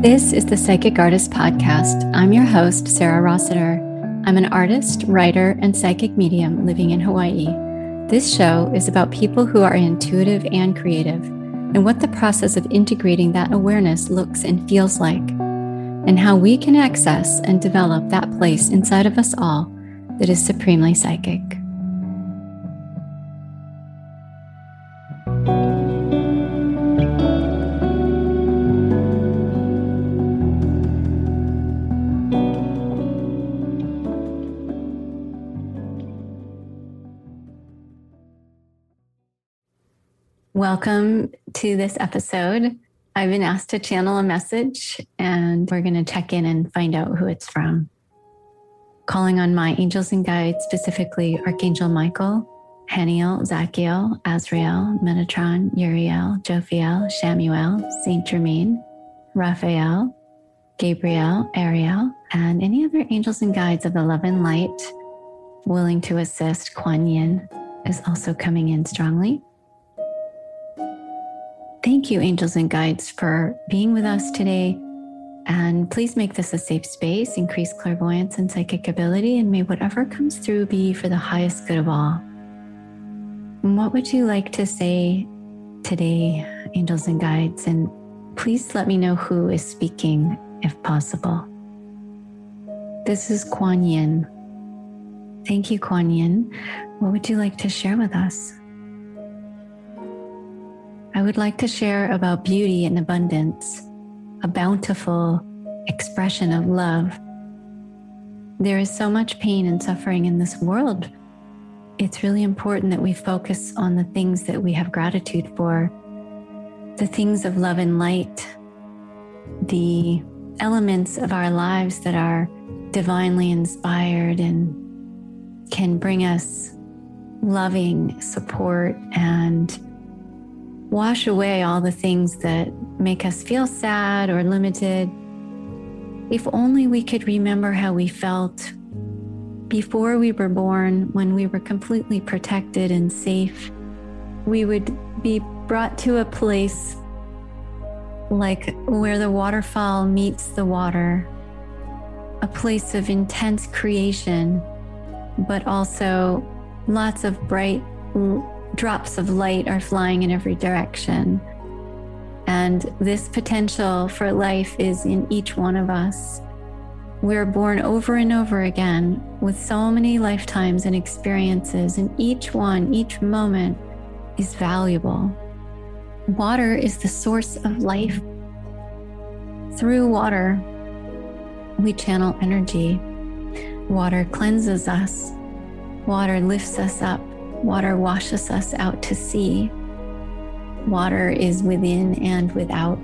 This is the Psychic Artist Podcast. I'm your host, Sarah Rossiter. I'm an artist, writer, and psychic medium living in Hawaii. This show is about people who are intuitive and creative and what the process of integrating that awareness looks and feels like, and how we can access and develop that place inside of us all that is supremely psychic. Welcome to this episode. I've been asked to channel a message, and we're going to check in and find out who it's from. Calling on my angels and guides, specifically Archangel Michael, Haniel, Zachiel, Azrael, Metatron, Uriel, Jophiel, Chamuel, Saint Germain, Raphael, Gabriel, Ariel, and any other angels and guides of the love and light willing to assist. Quan Yin is also coming in strongly. Thank you, angels and guides, for being with us today. And please make this a safe space, increase clairvoyance and psychic ability, and may whatever comes through be for the highest good of all. And what would you like to say today, angels and guides? And please let me know who is speaking if possible. This is Quan Yin. Thank you, Quan Yin. What would you like to share with us? I would like to share about beauty and abundance, a bountiful expression of love. There is so much pain and suffering in this world. It's really important that we focus on the things that we have gratitude for, the things of love and light, the elements of our lives that are divinely inspired and can bring us loving support and wash away all the things that make us feel sad or limited. If only we could remember how we felt before we were born, when we were completely protected and safe, we would be brought to a place like where the waterfall meets the water, a place of intense creation, but also lots of bright drops of light are flying in every direction. And this potential for life is in each one of us. We're born over and over again with so many lifetimes and experiences, and each one, each moment is valuable. Water is the source of life. Through water, we channel energy. Water cleanses us. Water lifts us up. Water washes us out to sea. Water is within and without.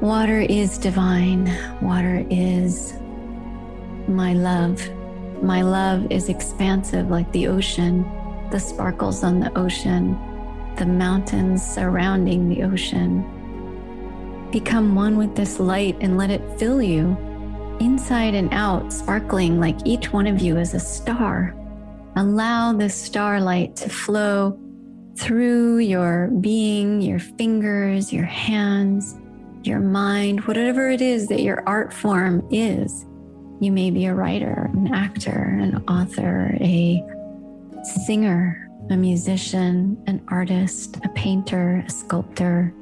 Water is divine. Water is my love. My love is expansive like the ocean, the sparkles on the ocean, the mountains surrounding the ocean. Become one with this light and let it fill you inside and out, sparkling like each one of you is a star. Allow the starlight to flow through your being, your fingers, your hands, your mind, whatever it is that your art form is. You may be a writer, an actor, an author, a singer, a musician, an artist, a painter, a sculptor.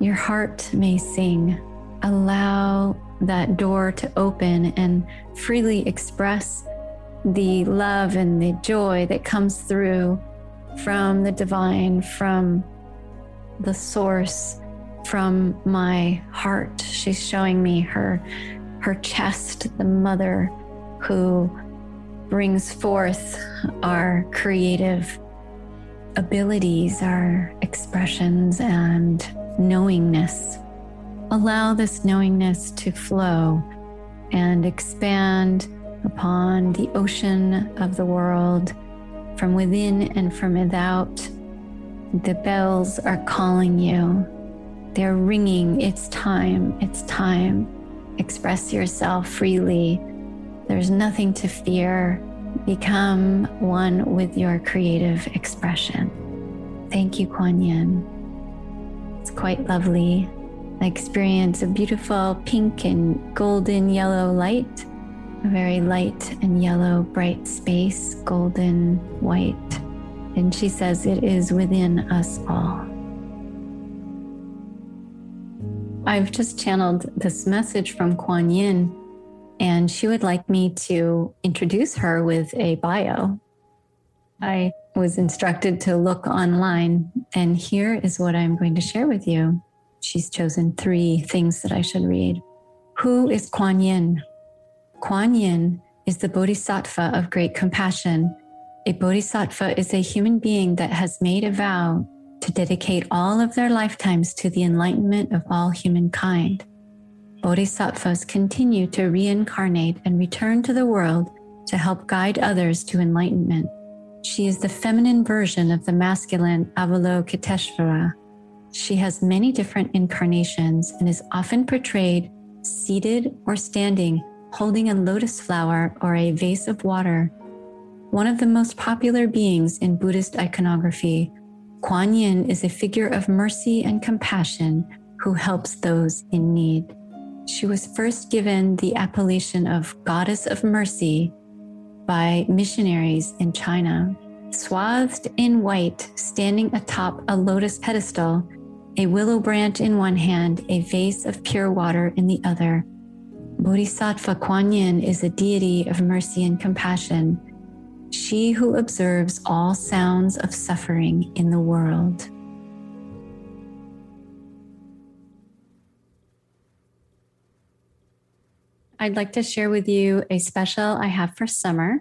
Your heart may sing. Allow that door to open and freely express the love and the joy that comes through from the divine, from the source, from my heart. She's showing me her her chest, the mother who brings forth our creative abilities, our expressions and knowingness. Allow this knowingness to flow and expand upon the ocean of the world from within and from without. The bells are calling you. They're ringing. It's time. It's time. Express yourself freely. There's nothing to fear. Become one with your creative expression. Thank you, Quan Yin. It's quite lovely. I experience a beautiful pink and golden yellow light, a very light and yellow, bright space, golden white. And she says it is within us all. I've just channeled this message from Quan Yin, and she would like me to introduce her with a bio. I was instructed to look online, and here is what I'm going to share with you. She's chosen three things that I should read. Who is Quan Yin? Quan Yin is the bodhisattva of great compassion. A bodhisattva is a human being that has made a vow to dedicate all of their lifetimes to the enlightenment of all humankind. Bodhisattvas continue to reincarnate and return to the world to help guide others to enlightenment. She is the feminine version of the masculine Avalokiteshvara. She has many different incarnations and is often portrayed seated or standing, holding a lotus flower or a vase of water. One of the most popular beings in Buddhist iconography, Quan Yin is a figure of mercy and compassion who helps those in need. She was first given the appellation of Goddess of Mercy by missionaries in China. Swathed in white, standing atop a lotus pedestal, a willow branch in one hand, a vase of pure water in the other. Bodhisattva Quan Yin is a deity of mercy and compassion, she who observes all sounds of suffering in the world. I'd like to share with you a special I have for summer.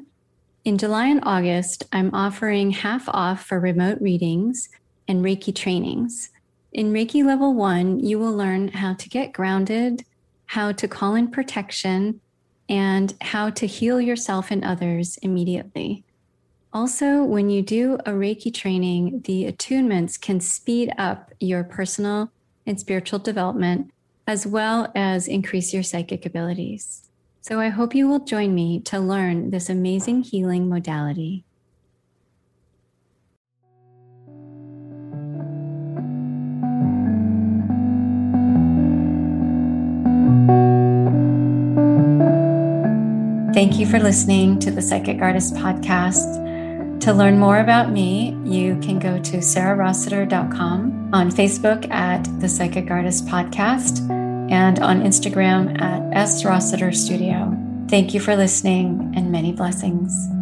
In July and August, I'm offering half off for remote readings and Reiki trainings. In Reiki Level 1, you will learn how to get grounded, how to call in protection, and how to heal yourself and others immediately. Also, when you do a Reiki training, the attunements can speed up your personal and spiritual development as well as increase your psychic abilities. So I hope you will join me to learn this amazing healing modality. Thank you for listening to the Psychic Artist Podcast. To learn more about me, you can go to sarahrossiter.com, on Facebook at the Psychic Artist Podcast, and on Instagram at S Rossiter Studio. Thank you for listening and many blessings.